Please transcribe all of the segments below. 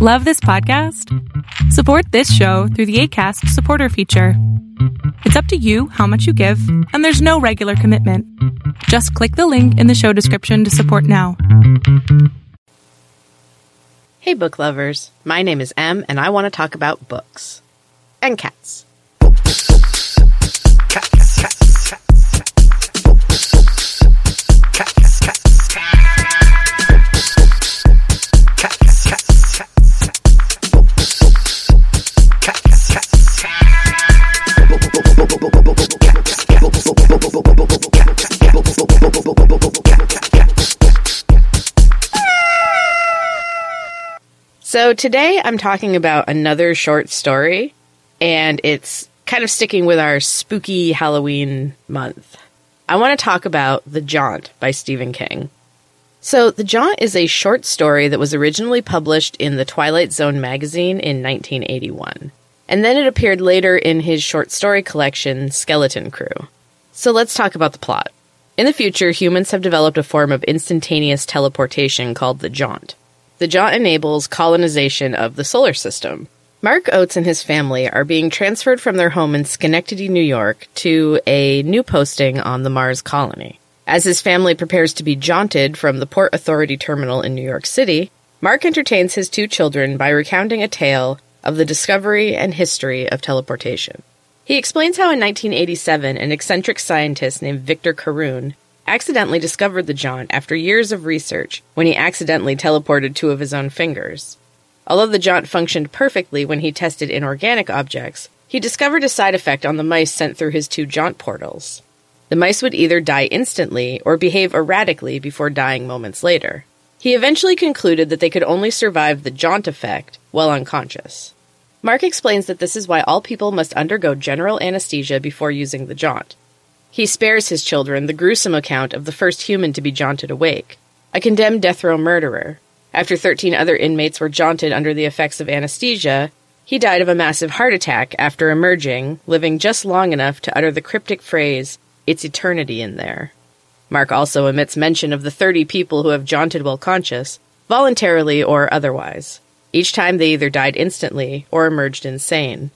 Love this podcast? Support this show through the ACAST supporter feature. It's up to you how much you give, and there's no regular commitment. Just click the link in the show description to support now. Hey, book lovers. My name is Em, and I want to talk about books and cats. So today I'm talking about another short story, and it's kind of sticking with our spooky Halloween month. I want to talk about The Jaunt by Stephen King. So, The Jaunt is a short story that was originally published in the Twilight Zone magazine in 1981. And then it appeared later in his short story collection, Skeleton Crew. So, let's talk about the plot. In the future, humans have developed a form of instantaneous teleportation called the Jaunt. The Jaunt enables colonization of the solar system. Mark Oates and his family are being transferred from their home in Schenectady, New York, to a new posting on the Mars colony. As his family prepares to be jaunted from the Port Authority terminal in New York City, Mark entertains his two children by recounting a tale of the discovery and history of teleportation. He explains how in 1987 an eccentric scientist named Victor Carune accidentally discovered the jaunt after years of research when he accidentally teleported two of his own fingers. Although the jaunt functioned perfectly when he tested inorganic objects, he discovered a side effect on the mice sent through his two jaunt portals. The mice would either die instantly or behave erratically before dying moments later. He eventually concluded that they could only survive the jaunt effect while unconscious. Mark explains that this is why all people must undergo general anesthesia before using the jaunt. He spares his children the gruesome account of the first human to be jaunted awake, a condemned death row murderer. After 13 other inmates were jaunted under the effects of anesthesia, he died of a massive heart attack after emerging, living just long enough to utter the cryptic phrase, It's eternity in there. Mark also omits mention of the 30 people who have jaunted while conscious, voluntarily or otherwise. Each time they either died instantly or emerged insane.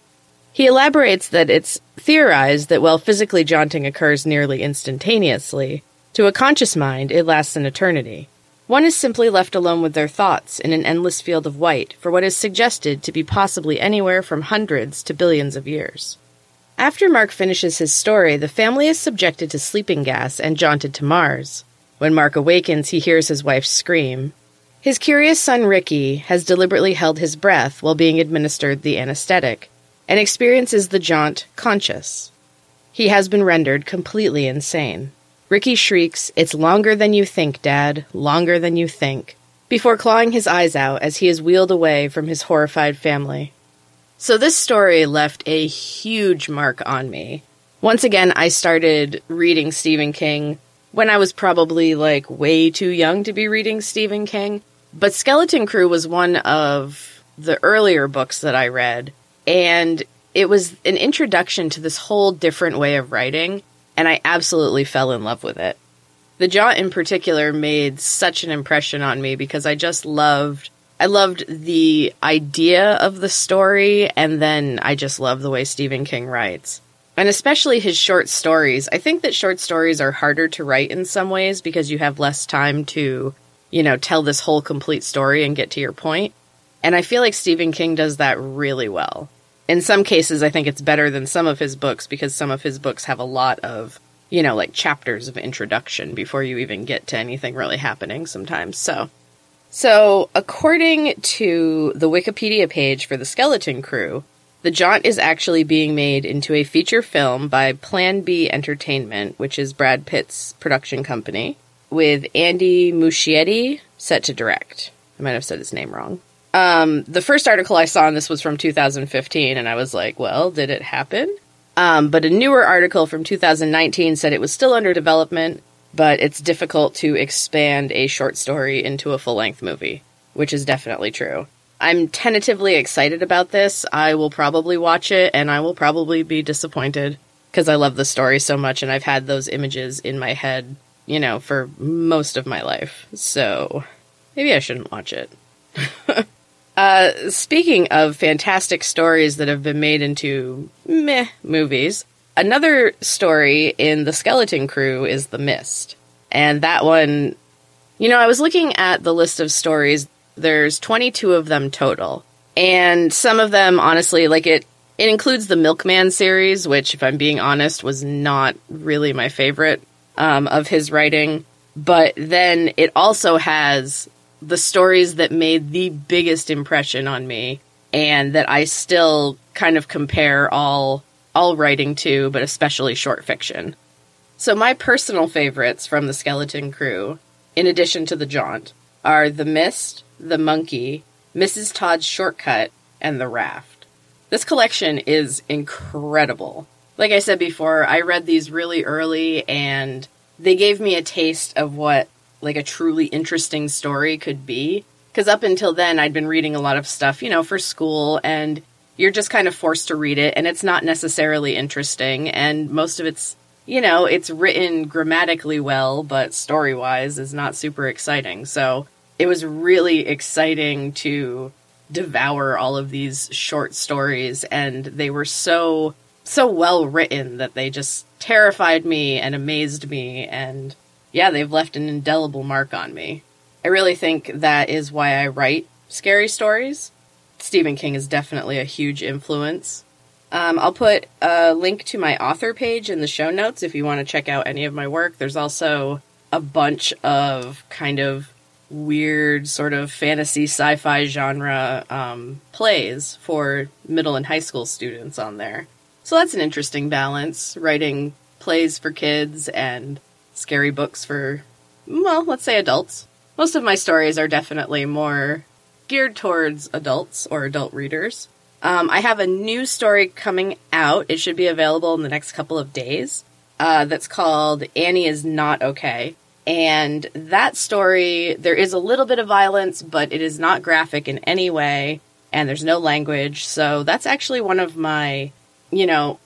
He elaborates that it's theorized that while physically jaunting occurs nearly instantaneously, to a conscious mind it lasts an eternity. One is simply left alone with their thoughts in an endless field of white for what is suggested to be possibly anywhere from hundreds to billions of years. After Mark finishes his story, the family is subjected to sleeping gas and jaunted to Mars. When Mark awakens, he hears his wife scream. His curious son Ricky has deliberately held his breath while being administered the anesthetic, and experiences the jaunt conscious. He has been rendered completely insane. Ricky shrieks, It's longer than you think, Dad, longer than you think, before clawing his eyes out as he is wheeled away from his horrified family. So, this story left a huge mark on me. Once again, I started reading Stephen King when I was probably like way too young to be reading Stephen King. But Skeleton Crew was one of the earlier books that I read and it was an introduction to this whole different way of writing, and I absolutely fell in love with it. The Jaunt in particular made such an impression on me because I just loved I loved the idea of the story and then I just love the way Stephen King writes. And especially his short stories. I think that short stories are harder to write in some ways because you have less time to, you know, tell this whole complete story and get to your point. And I feel like Stephen King does that really well. In some cases, I think it's better than some of his books because some of his books have a lot of, you know, like chapters of introduction before you even get to anything really happening sometimes. So, so according to the Wikipedia page for the Skeleton Crew, the Jaunt is actually being made into a feature film by Plan B Entertainment, which is Brad Pitt's production company, with Andy Muschietti set to direct. I might have said his name wrong. Um, the first article I saw on this was from 2015, and I was like, well, did it happen? Um, but a newer article from 2019 said it was still under development, but it's difficult to expand a short story into a full length movie, which is definitely true. I'm tentatively excited about this. I will probably watch it, and I will probably be disappointed because I love the story so much, and I've had those images in my head, you know, for most of my life. So maybe I shouldn't watch it. Uh, speaking of fantastic stories that have been made into meh movies, another story in The Skeleton Crew is The Mist. And that one, you know, I was looking at the list of stories. There's 22 of them total. And some of them, honestly, like it, it includes the Milkman series, which, if I'm being honest, was not really my favorite um, of his writing. But then it also has the stories that made the biggest impression on me and that I still kind of compare all all writing to, but especially short fiction. So my personal favorites from the Skeleton Crew, in addition to the Jaunt, are The Mist, The Monkey, Mrs. Todd's Shortcut, and The Raft. This collection is incredible. Like I said before, I read these really early and they gave me a taste of what like a truly interesting story could be. Because up until then, I'd been reading a lot of stuff, you know, for school, and you're just kind of forced to read it, and it's not necessarily interesting, and most of it's, you know, it's written grammatically well, but story wise is not super exciting. So it was really exciting to devour all of these short stories, and they were so, so well written that they just terrified me and amazed me, and yeah, they've left an indelible mark on me. I really think that is why I write scary stories. Stephen King is definitely a huge influence. Um, I'll put a link to my author page in the show notes if you want to check out any of my work. There's also a bunch of kind of weird, sort of fantasy sci fi genre um, plays for middle and high school students on there. So that's an interesting balance writing plays for kids and scary books for, well, let's say adults. Most of my stories are definitely more geared towards adults or adult readers. Um, I have a new story coming out. It should be available in the next couple of days. Uh, that's called Annie is Not Okay. And that story, there is a little bit of violence, but it is not graphic in any way, and there's no language. So that's actually one of my, you know,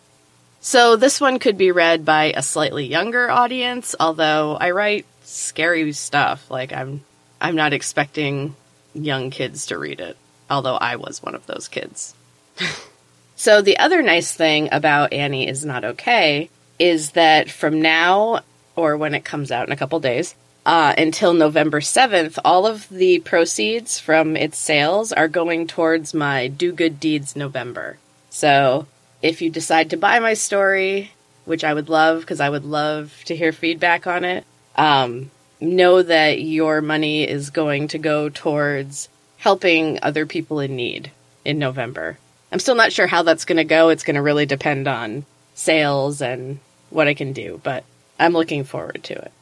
so this one could be read by a slightly younger audience, although I write scary stuff. Like I'm I'm not expecting young kids to read it, although I was one of those kids. so the other nice thing about Annie is not okay is that from now or when it comes out in a couple days, uh, until November 7th, all of the proceeds from its sales are going towards my Do Good Deeds November. So if you decide to buy my story, which I would love because I would love to hear feedback on it, um, know that your money is going to go towards helping other people in need in November. I'm still not sure how that's going to go. It's going to really depend on sales and what I can do, but I'm looking forward to it.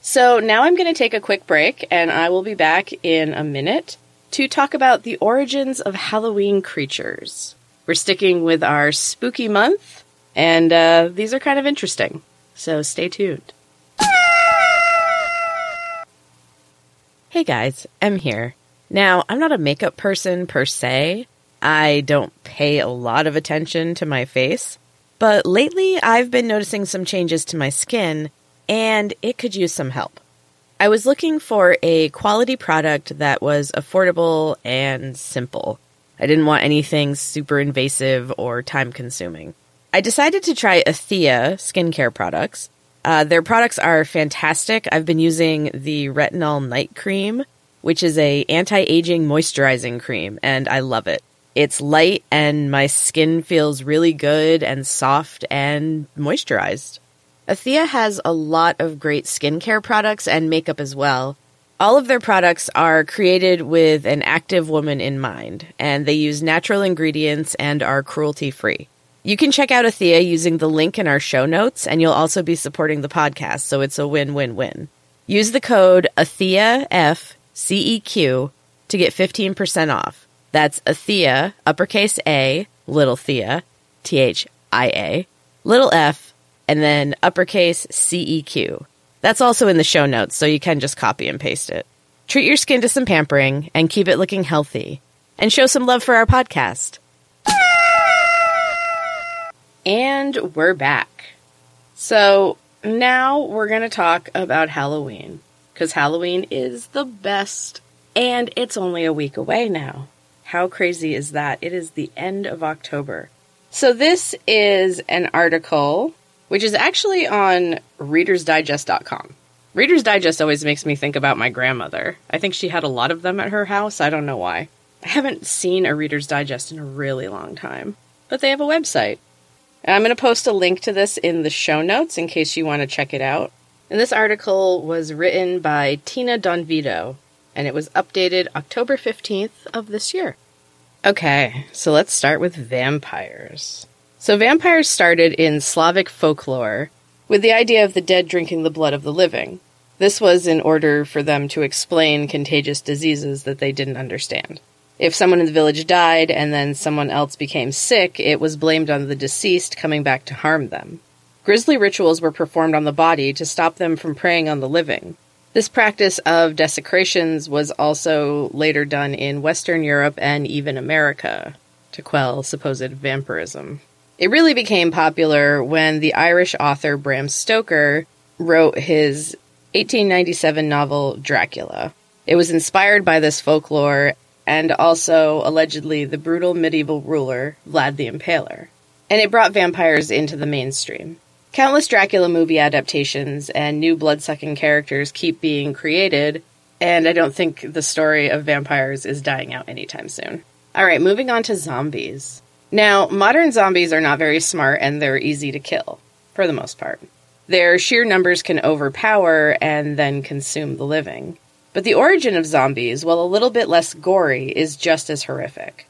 So now I'm going to take a quick break and I will be back in a minute to talk about the origins of Halloween creatures. We're sticking with our spooky month, and uh, these are kind of interesting. So stay tuned. Hey guys, Em here. Now, I'm not a makeup person per se. I don't pay a lot of attention to my face, but lately I've been noticing some changes to my skin, and it could use some help. I was looking for a quality product that was affordable and simple. I didn't want anything super invasive or time consuming. I decided to try Athia skincare products. Uh, their products are fantastic. I've been using the retinol night cream, which is a anti-aging moisturizing cream, and I love it. It's light and my skin feels really good and soft and moisturized. Athia has a lot of great skincare products and makeup as well. All of their products are created with an active woman in mind, and they use natural ingredients and are cruelty free. You can check out Athia using the link in our show notes, and you'll also be supporting the podcast, so it's a win win win. Use the code AthiaFCEQ to get 15% off. That's Athia, uppercase A, little Thea, T H I A, little f, and then uppercase C E Q. That's also in the show notes, so you can just copy and paste it. Treat your skin to some pampering and keep it looking healthy. And show some love for our podcast. And we're back. So now we're going to talk about Halloween. Because Halloween is the best. And it's only a week away now. How crazy is that? It is the end of October. So, this is an article which is actually on readersdigest.com. Reader's Digest always makes me think about my grandmother. I think she had a lot of them at her house. I don't know why. I haven't seen a Reader's Digest in a really long time, but they have a website. And I'm going to post a link to this in the show notes in case you want to check it out. And this article was written by Tina Donvito, and it was updated October 15th of this year. Okay, so let's start with vampires. So, vampires started in Slavic folklore with the idea of the dead drinking the blood of the living. This was in order for them to explain contagious diseases that they didn't understand. If someone in the village died and then someone else became sick, it was blamed on the deceased coming back to harm them. Grisly rituals were performed on the body to stop them from preying on the living. This practice of desecrations was also later done in Western Europe and even America to quell supposed vampirism. It really became popular when the Irish author Bram Stoker wrote his 1897 novel Dracula. It was inspired by this folklore and also allegedly the brutal medieval ruler Vlad the Impaler. And it brought vampires into the mainstream. Countless Dracula movie adaptations and new blood sucking characters keep being created, and I don't think the story of vampires is dying out anytime soon. Alright, moving on to zombies. Now, modern zombies are not very smart and they're easy to kill, for the most part. Their sheer numbers can overpower and then consume the living. But the origin of zombies, while a little bit less gory, is just as horrific.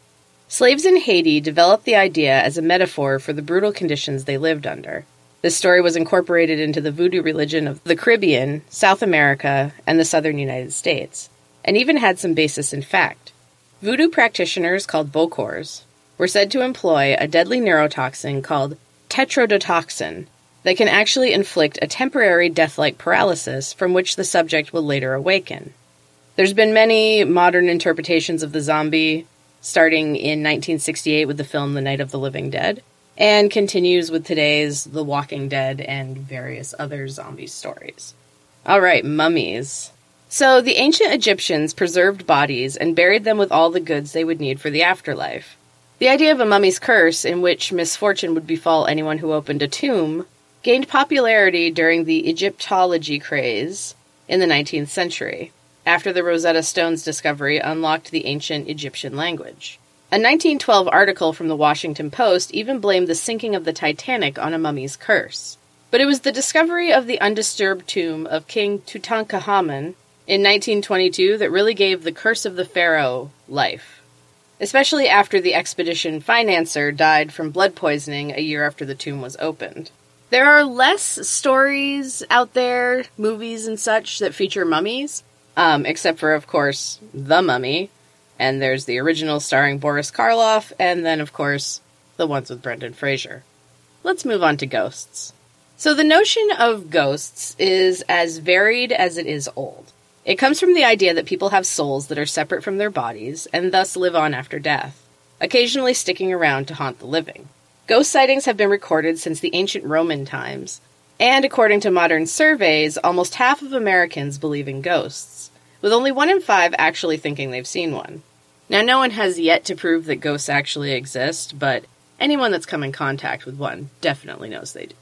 Slaves in Haiti developed the idea as a metaphor for the brutal conditions they lived under. This story was incorporated into the voodoo religion of the Caribbean, South America, and the southern United States, and even had some basis in fact. Voodoo practitioners called bokors were said to employ a deadly neurotoxin called tetrodotoxin that can actually inflict a temporary death like paralysis from which the subject will later awaken. There's been many modern interpretations of the zombie, starting in 1968 with the film The Night of the Living Dead, and continues with today's The Walking Dead and various other zombie stories. All right, mummies. So, the ancient Egyptians preserved bodies and buried them with all the goods they would need for the afterlife. The idea of a mummy's curse, in which misfortune would befall anyone who opened a tomb, gained popularity during the Egyptology craze in the 19th century, after the Rosetta Stone's discovery unlocked the ancient Egyptian language. A 1912 article from the Washington Post even blamed the sinking of the Titanic on a mummy's curse. But it was the discovery of the undisturbed tomb of King Tutankhamun in 1922 that really gave the Curse of the Pharaoh life, especially after the expedition financier died from blood poisoning a year after the tomb was opened. There are less stories out there, movies and such, that feature mummies, um, except for, of course, The Mummy, and there's the original starring Boris Karloff, and then, of course, the ones with Brendan Fraser. Let's move on to ghosts. So, the notion of ghosts is as varied as it is old. It comes from the idea that people have souls that are separate from their bodies and thus live on after death, occasionally sticking around to haunt the living. Ghost sightings have been recorded since the ancient Roman times, and according to modern surveys, almost half of Americans believe in ghosts, with only one in five actually thinking they've seen one. Now, no one has yet to prove that ghosts actually exist, but anyone that's come in contact with one definitely knows they do.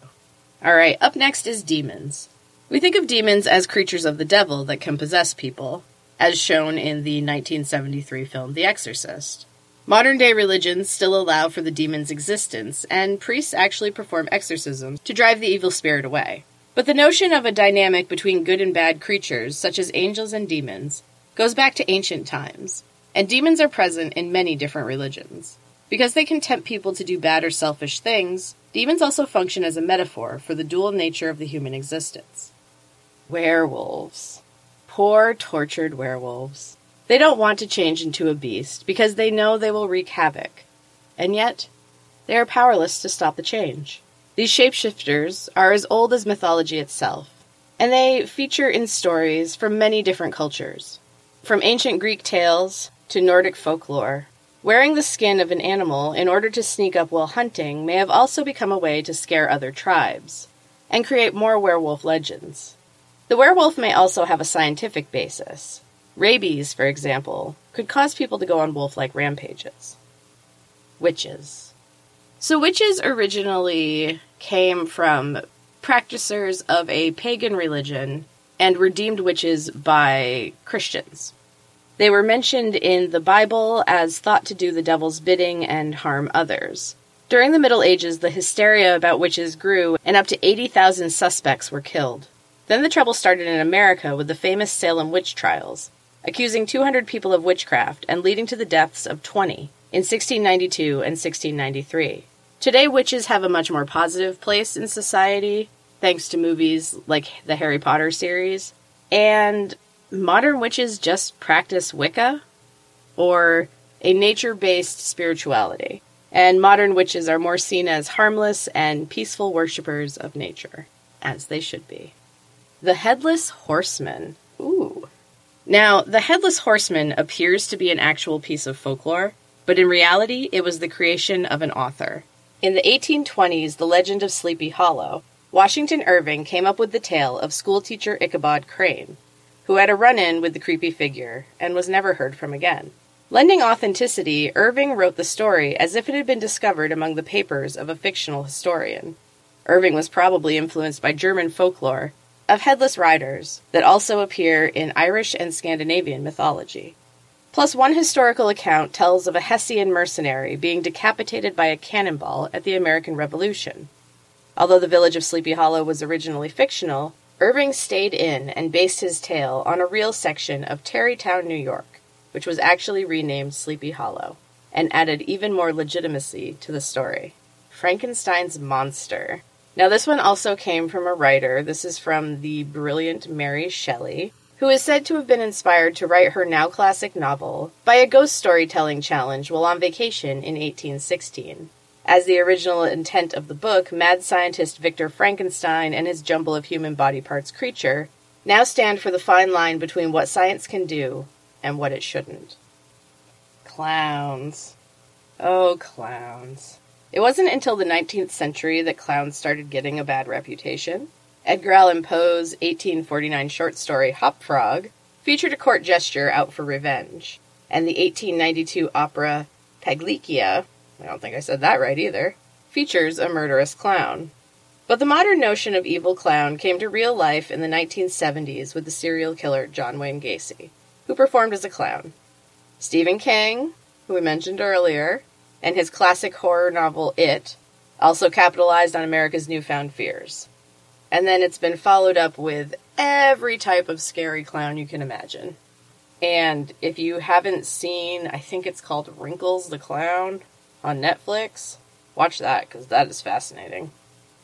Alright, up next is demons. We think of demons as creatures of the devil that can possess people, as shown in the 1973 film The Exorcist. Modern day religions still allow for the demon's existence, and priests actually perform exorcisms to drive the evil spirit away. But the notion of a dynamic between good and bad creatures, such as angels and demons, goes back to ancient times, and demons are present in many different religions. Because they can tempt people to do bad or selfish things, demons also function as a metaphor for the dual nature of the human existence. Werewolves. Poor, tortured werewolves. They don't want to change into a beast because they know they will wreak havoc. And yet, they are powerless to stop the change. These shapeshifters are as old as mythology itself, and they feature in stories from many different cultures. From ancient Greek tales to Nordic folklore. Wearing the skin of an animal in order to sneak up while hunting may have also become a way to scare other tribes and create more werewolf legends. The werewolf may also have a scientific basis. Rabies, for example, could cause people to go on wolf like rampages. Witches. So, witches originally came from practicers of a pagan religion and were deemed witches by Christians. They were mentioned in the Bible as thought to do the devil's bidding and harm others. During the Middle Ages, the hysteria about witches grew, and up to 80,000 suspects were killed. Then the trouble started in America with the famous Salem witch trials, accusing 200 people of witchcraft and leading to the deaths of 20 in 1692 and 1693. Today, witches have a much more positive place in society, thanks to movies like the Harry Potter series. And modern witches just practice Wicca or a nature based spirituality and modern witches are more seen as harmless and peaceful worshippers of nature, as they should be. The Headless Horseman. Ooh. Now, the Headless Horseman appears to be an actual piece of folklore, but in reality, it was the creation of an author. In the 1820s, The Legend of Sleepy Hollow, Washington Irving came up with the tale of schoolteacher Ichabod Crane, who had a run in with the creepy figure and was never heard from again. Lending authenticity, Irving wrote the story as if it had been discovered among the papers of a fictional historian. Irving was probably influenced by German folklore of headless riders that also appear in Irish and Scandinavian mythology. Plus, one historical account tells of a Hessian mercenary being decapitated by a cannonball at the American Revolution. Although the village of Sleepy Hollow was originally fictional, Irving stayed in and based his tale on a real section of Tarrytown, New York which was actually renamed Sleepy Hollow, and added even more legitimacy to the story. Frankenstein's Monster. Now, this one also came from a writer. This is from the brilliant Mary Shelley, who is said to have been inspired to write her now classic novel by a ghost storytelling challenge while on vacation in 1816. As the original intent of the book, mad scientist Victor Frankenstein and his jumble of human body parts creature now stand for the fine line between what science can do and what it shouldn't. Clowns. Oh, clowns. It wasn't until the 19th century that clowns started getting a bad reputation. Edgar Allan Poe's 1849 short story Hop Frog featured a court gesture out for revenge, and the 1892 opera Pagliaccia, I don't think I said that right either, features a murderous clown. But the modern notion of evil clown came to real life in the 1970s with the serial killer John Wayne Gacy who performed as a clown. Stephen King, who we mentioned earlier, and his classic horror novel It also capitalized on America's newfound fears. And then it's been followed up with every type of scary clown you can imagine. And if you haven't seen, I think it's called Wrinkles the Clown on Netflix, watch that because that is fascinating.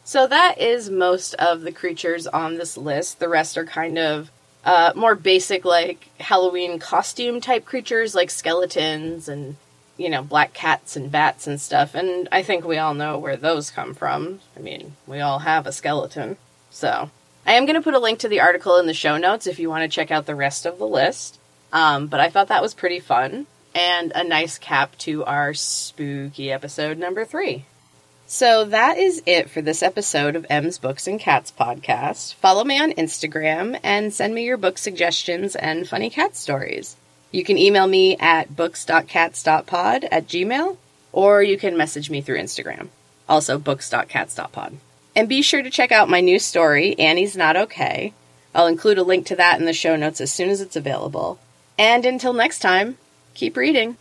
So that is most of the creatures on this list. The rest are kind of uh, more basic, like Halloween costume type creatures, like skeletons and you know black cats and bats and stuff. And I think we all know where those come from. I mean, we all have a skeleton, so. I am going to put a link to the article in the show notes if you want to check out the rest of the list. Um, but I thought that was pretty fun and a nice cap to our spooky episode number three. So that is it for this episode of Em's Books and Cats podcast. Follow me on Instagram and send me your book suggestions and funny cat stories. You can email me at books.cats.pod at gmail, or you can message me through Instagram. Also, books.cats.pod. And be sure to check out my new story, Annie's Not Okay. I'll include a link to that in the show notes as soon as it's available. And until next time, keep reading.